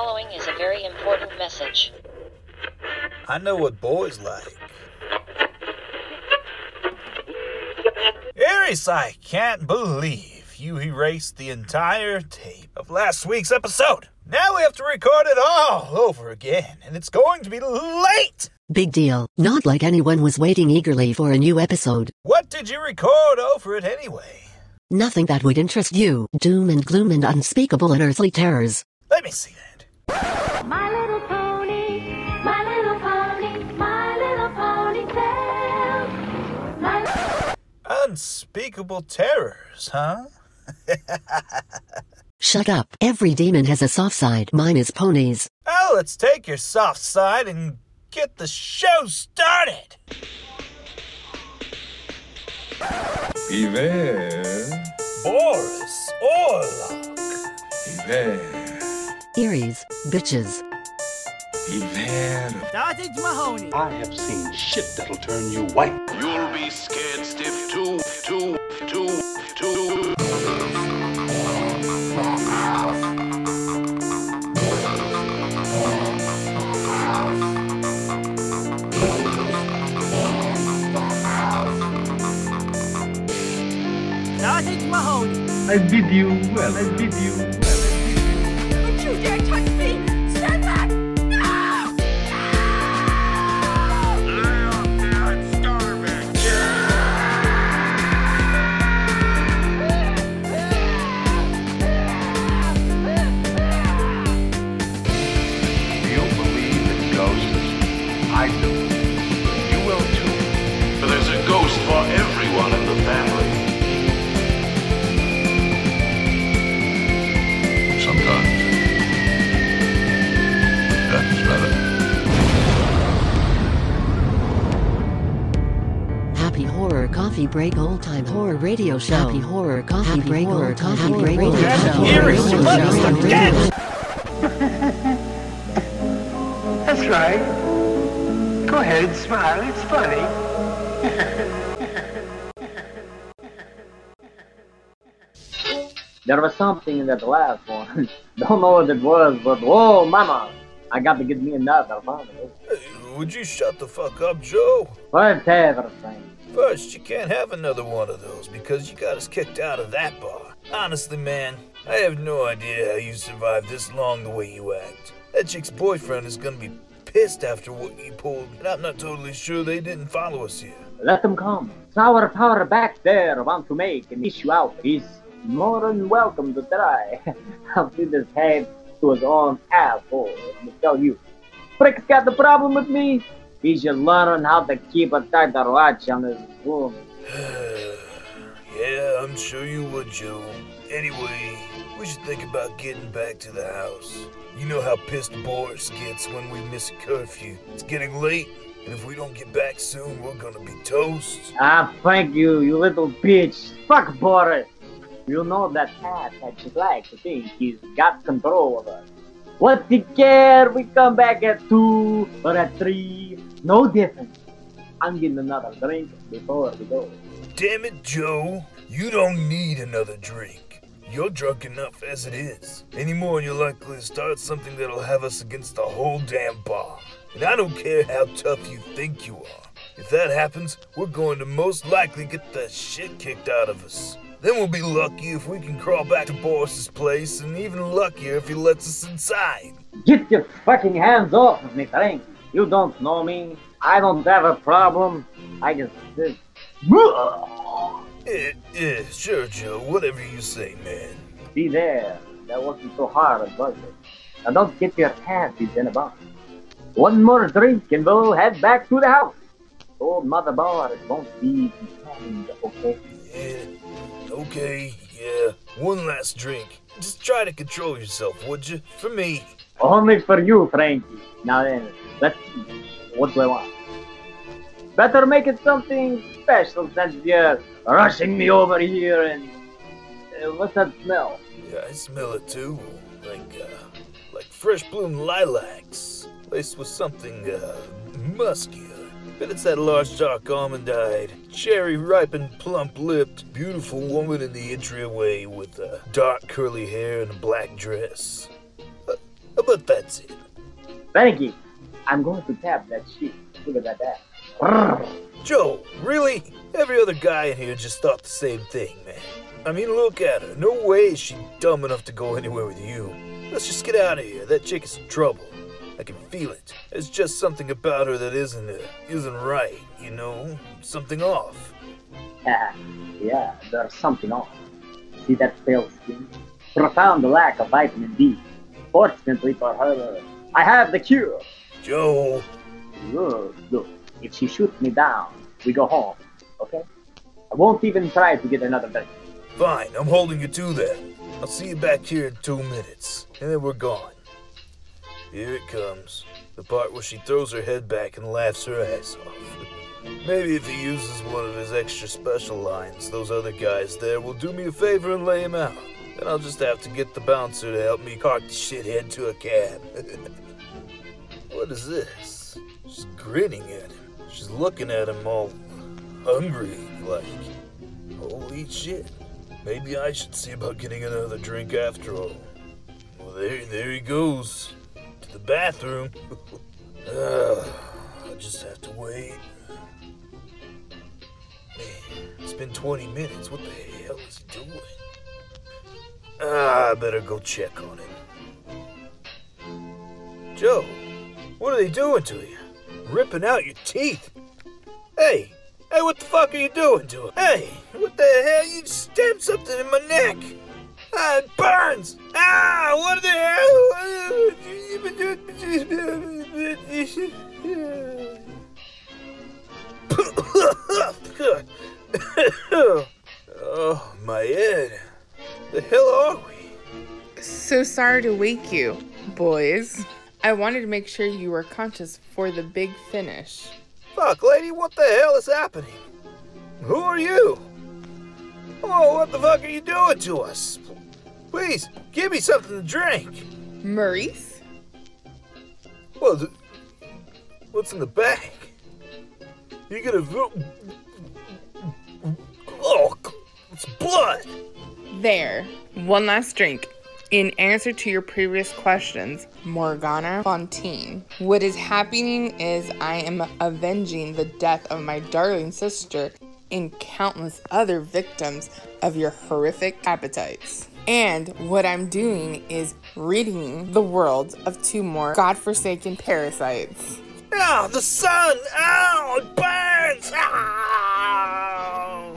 following is a very important message. I know what boys like. Aries, I can't believe you erased the entire tape of last week's episode. Now we have to record it all over again, and it's going to be late! Big deal. Not like anyone was waiting eagerly for a new episode. What did you record over it anyway? Nothing that would interest you. Doom and gloom and unspeakable unearthly terrors. Let me see that. My little pony, my little pony, my little ponytail. My Unspeakable terrors, huh? Shut up. Every demon has a soft side. Mine is ponies. Oh, let's take your soft side and get the show started. Hiver, Boris Orlok. hiver, Aries. Bitches. hiver. I have seen shit that'll turn you white. You'll be scared stiff too, too, too, too. I bid you well. I bid you well. You dare touch me! Coffee Break Old Time Horror Radio Show. Happy Horror Coffee Break Old Coffee Break Radio Show. Aries, you let us forget! That's right. Go ahead, smile. It's funny. There was something in that last one. Don't know what it was, but whoa, mama! I got to get me another one. Hey, would you shut the fuck up, Joe? Whatever, Frank. First, you can't have another one of those because you got us kicked out of that bar. Honestly, man, I have no idea how you survived this long the way you act. That chick's boyfriend is gonna be pissed after what you pulled, and I'm not totally sure they didn't follow us here. Let them come. Sour power back there want to make an issue out. He's more than welcome to try. I'll see this head to his own asshole. Let tell you. Prick's got the problem with me. He should learn how to keep a tighter watch on his woman. yeah, I'm sure you would, Joe. Anyway, we should think about getting back to the house. You know how pissed Boris gets when we miss a curfew. It's getting late, and if we don't get back soon, we're gonna be toast. Ah, thank you, you little bitch. Fuck Boris. You know that cat that you like to think he's got control of us. What's he care? We come back at two or at three. No difference. I'm getting another drink before we go. Damn it, Joe. You don't need another drink. You're drunk enough as it is. Any more, and you're likely to start something that'll have us against the whole damn bar. And I don't care how tough you think you are. If that happens, we're going to most likely get the shit kicked out of us. Then we'll be lucky if we can crawl back to Boris's place, and even luckier if he lets us inside. Get your fucking hands off of me, Frank. You don't know me. I don't have a problem. I just. just... Eh, eh, sure, Joe. Whatever you say, man. Be there. That wasn't so hard, was it? Now don't get your panties in a bunch. One more drink and we'll head back to the house. Old Mother Bar won't be behind, okay? Yeah, okay, yeah. One last drink. Just try to control yourself, would you? For me. Only for you, Frankie. Now then, let's. What do I want? Better make it something special since you're rushing me over here and... Uh, what's that smell? Yeah, I smell it too. Like, uh, like fresh bloomed lilacs. Laced with something, uh, muskier. Bet it's that large, dark, almond-eyed, cherry-ripened, plump-lipped, beautiful woman in the entryway with uh, dark, curly hair and a black dress. Uh, But that's it. Frankie, I'm going to tap that sheet. Look at that ass. Joe, really? Every other guy in here just thought the same thing, man. I mean, look at her. No way is she dumb enough to go anywhere with you. Let's just get out of here. That chick is in trouble. I can feel it. There's just something about her that isn't uh, isn't right. You know, something off. Yeah, yeah, there's something off. See that pale skin? Profound lack of vitamin D. Fortunately for her, I have the cure. Joe, Look, look, if she shoots me down, we go home, okay? I won't even try to get another drink. fine. I'm holding you to that. I'll see you back here in two minutes, and then we're gone. Here it comes. The part where she throws her head back and laughs her ass off. Maybe if he uses one of his extra special lines, those other guys there will do me a favor and lay him out. Then I'll just have to get the bouncer to help me cart the shithead to a cab. what is this? She's grinning at him. She's looking at him all hungry, like. Holy shit. Maybe I should see about getting another drink after all. Well, there, there he goes. To the bathroom. Ugh, I just have to wait. Man, it's been 20 minutes. What the hell is he doing? Ah, I better go check on him. Joe, what are they doing to you? Ripping out your teeth? Hey, hey, what the fuck are you doing to him? Hey, what the hell? You stabbed something in my neck. Ah, it burns. Ah, what the hell? oh, my head. The hell are we? So sorry to wake you, boys. I wanted to make sure you were conscious for the big finish. Fuck, lady, what the hell is happening? Who are you? Oh, what the fuck are you doing to us? Please, give me something to drink. Maurice? Well, what's in the bag? You gonna. Oh, it's blood! There. One last drink. In answer to your previous questions, Morgana Fontaine, what is happening is I am avenging the death of my darling sister and countless other victims of your horrific appetites. And what I'm doing is ridding the world of two more godforsaken parasites. Ow, the sun! Ow, it burns! Ow!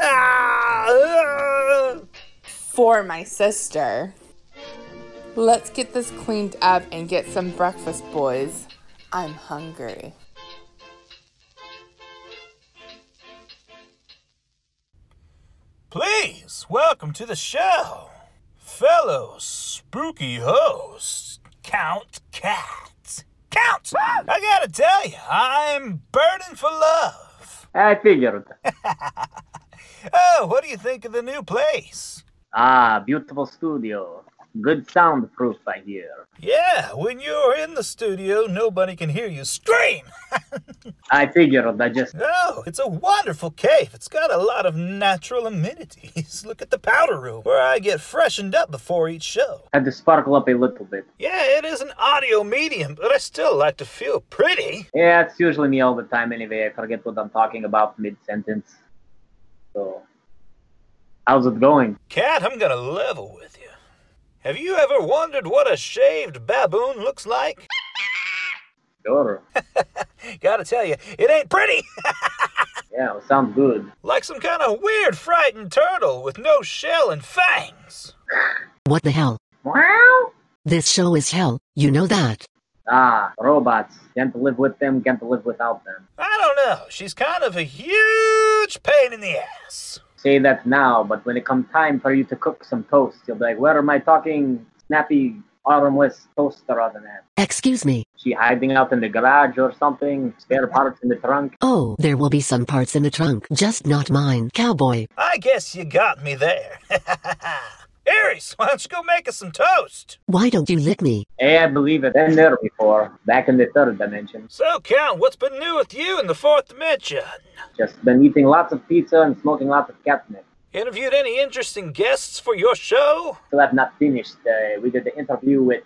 Ow! For my sister. Let's get this cleaned up and get some breakfast, boys. I'm hungry. Please, welcome to the show, fellow spooky host, Count Cat. Count! I gotta tell you, I'm burning for love. I figured. Oh, what do you think of the new place? Ah, beautiful studio. Good soundproof, I hear. Yeah, when you're in the studio, nobody can hear you scream. I figured I just. Oh, it's a wonderful cave. It's got a lot of natural amenities. Look at the powder room, where I get freshened up before each show. Had to sparkle up a little bit. Yeah, it is an audio medium, but I still like to feel pretty. Yeah, it's usually me all the time anyway. I forget what I'm talking about mid sentence. So, how's it going? Cat, I'm gonna level with you. Have you ever wondered what a shaved baboon looks like? Sure. Gotta tell you, it ain't pretty. Yeah, well, sounds good. like some kind of weird frightened turtle with no shell and fangs. What the hell? Wow. This show is hell, you know that. Ah, robots. Can't live with them, can't live without them. I don't know. She's kind of a huge pain in the ass. Say that now, but when it comes time for you to cook some toast, you'll be like, where am I talking snappy armless toaster oven at? Excuse me. She hiding out in the garage or something? Spare parts in the trunk? Oh, there will be some parts in the trunk, just not mine, cowboy. I guess you got me there. Aries, why don't you go make us some toast? Why don't you lick me? Hey, I believe it. Been there before. Back in the third dimension. So, Count, what's been new with you in the fourth dimension? Just been eating lots of pizza and smoking lots of catnip. Interviewed any interesting guests for your show? Still have not finished. Uh, we did the interview with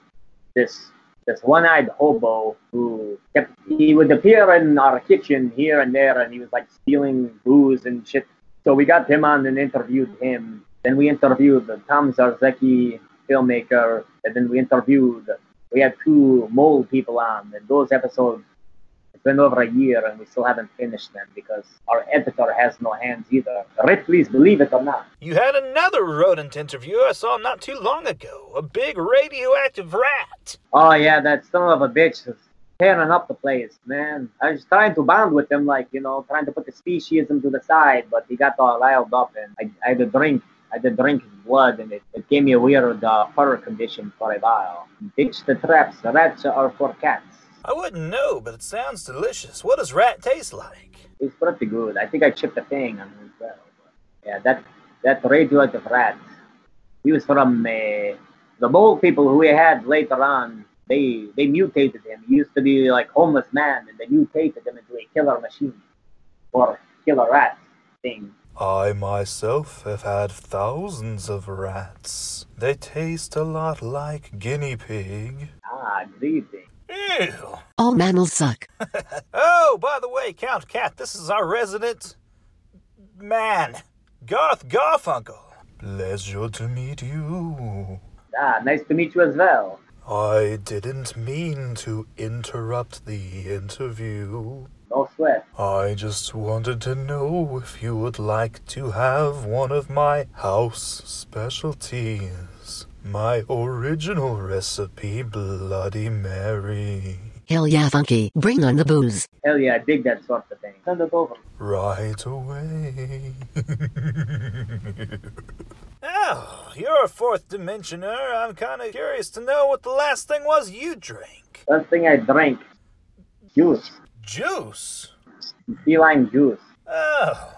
this this one-eyed hobo who kept he would appear in our kitchen here and there, and he was like stealing booze and shit. So we got him on and interviewed him. Then we interviewed Tom Zarzeki, filmmaker, and then we interviewed. We had two mole people on, and those episodes. It's been over a year, and we still haven't finished them because our editor has no hands either. Right, please believe it or not. You had another rodent interview I saw not too long ago. A big radioactive rat. Oh yeah, that son of a bitch is tearing up the place, man. I was trying to bond with him, like you know, trying to put the speciesism to the side, but he got all riled up, and I, I had to drink. I had to drink his blood, and it, it gave me a weird uh, fur condition for a while. Ditch the traps. Rats are for cats. I wouldn't know, but it sounds delicious. What does rat taste like? It's pretty good. I think I chipped a thing on him as well. Yeah, that that radioactive rat. He was from uh, the mole people who we had later on. They they mutated him. He used to be like homeless man, and they mutated him into a killer machine or killer rat thing. I myself have had thousands of rats. They taste a lot like guinea pig. Ah, greeting. Ew. All mammals suck. Oh, by the way, Count Cat, this is our resident man, Garth Garfunkel. Pleasure to meet you. Ah, nice to meet you as well. I didn't mean to interrupt the interview. No sweat. I just wanted to know if you would like to have one of my house specialties. My original recipe, Bloody Mary. Hell yeah, funky. Bring on the booze. Hell yeah, I dig that sort of thing. Send it over. Right away. oh, you're a fourth dimensioner. I'm kind of curious to know what the last thing was you drank. First thing I drank, juice, Juice. feline juice. Oh.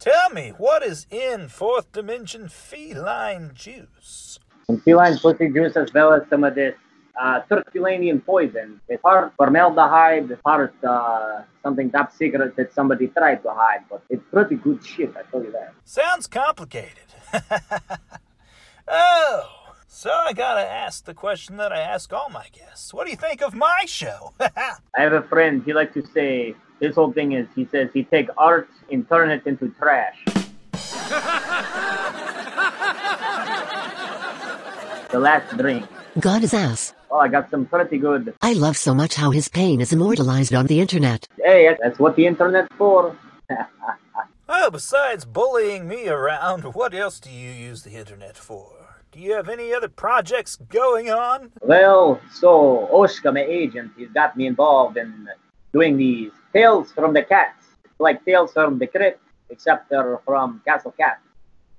Tell me, what is in fourth dimension feline juice? Some feline pussy juice as well as some of this uh, Turkulanian poison. It's part formaldehyde, it's part uh, something top secret that somebody tried to hide, but it's pretty good shit, I tell you that. Sounds complicated. oh, so I gotta ask the question that I ask all my guests. What do you think of my show? I have a friend, he likes to say, his whole thing is, he says he take art and turn it into trash. the last drink. God is ass. Oh, I got some pretty good. I love so much how his pain is immortalized on the internet. Hey, that's what the internet's for. oh, besides bullying me around, what else do you use the internet for? Do you have any other projects going on? Well, so Oshka, my agent, he's got me involved in doing these Tales from the Cats. It's like Tales from the Crypt, except they're from Castle Cat.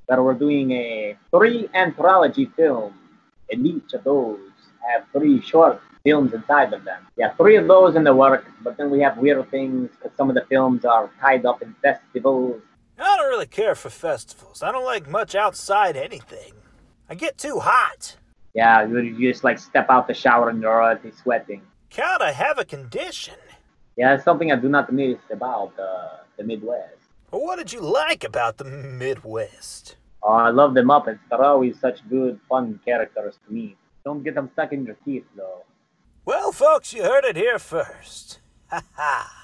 But we're doing a three anthology film, and each of those have three short films inside of them. Yeah, three of those in the works, but then we have weird things because some of the films are tied up in festivals. I don't really care for festivals. I don't like much outside anything. I get too hot. Yeah, you just like step out the shower and you're already sweating. Count, I have a condition. Yeah, it's something I do not miss about uh, the Midwest. Well, what did you like about the Midwest? Oh, I love the Muppets. They're always such good, fun characters to me. Don't get them stuck in your teeth, though. Well, folks, you heard it here first. Ha ha.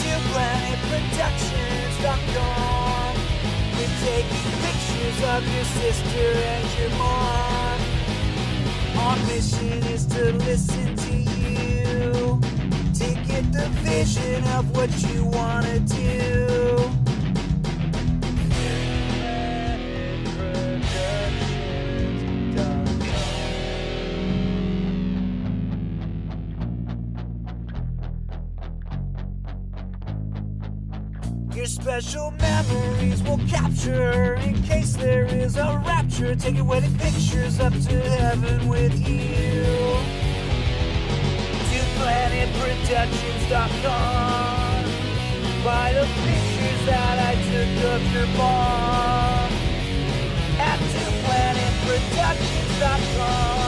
Here at TwoPlanetProductions.com We're taking pictures of your sister and your mom. Our mission is to listen to you to get the vision of what you want to do. Special memories we'll capture in case there is a rapture. Take your wedding pictures up to heaven with you. To planetproductions.com. Buy the pictures that I took of your mom. At to planetproductions.com.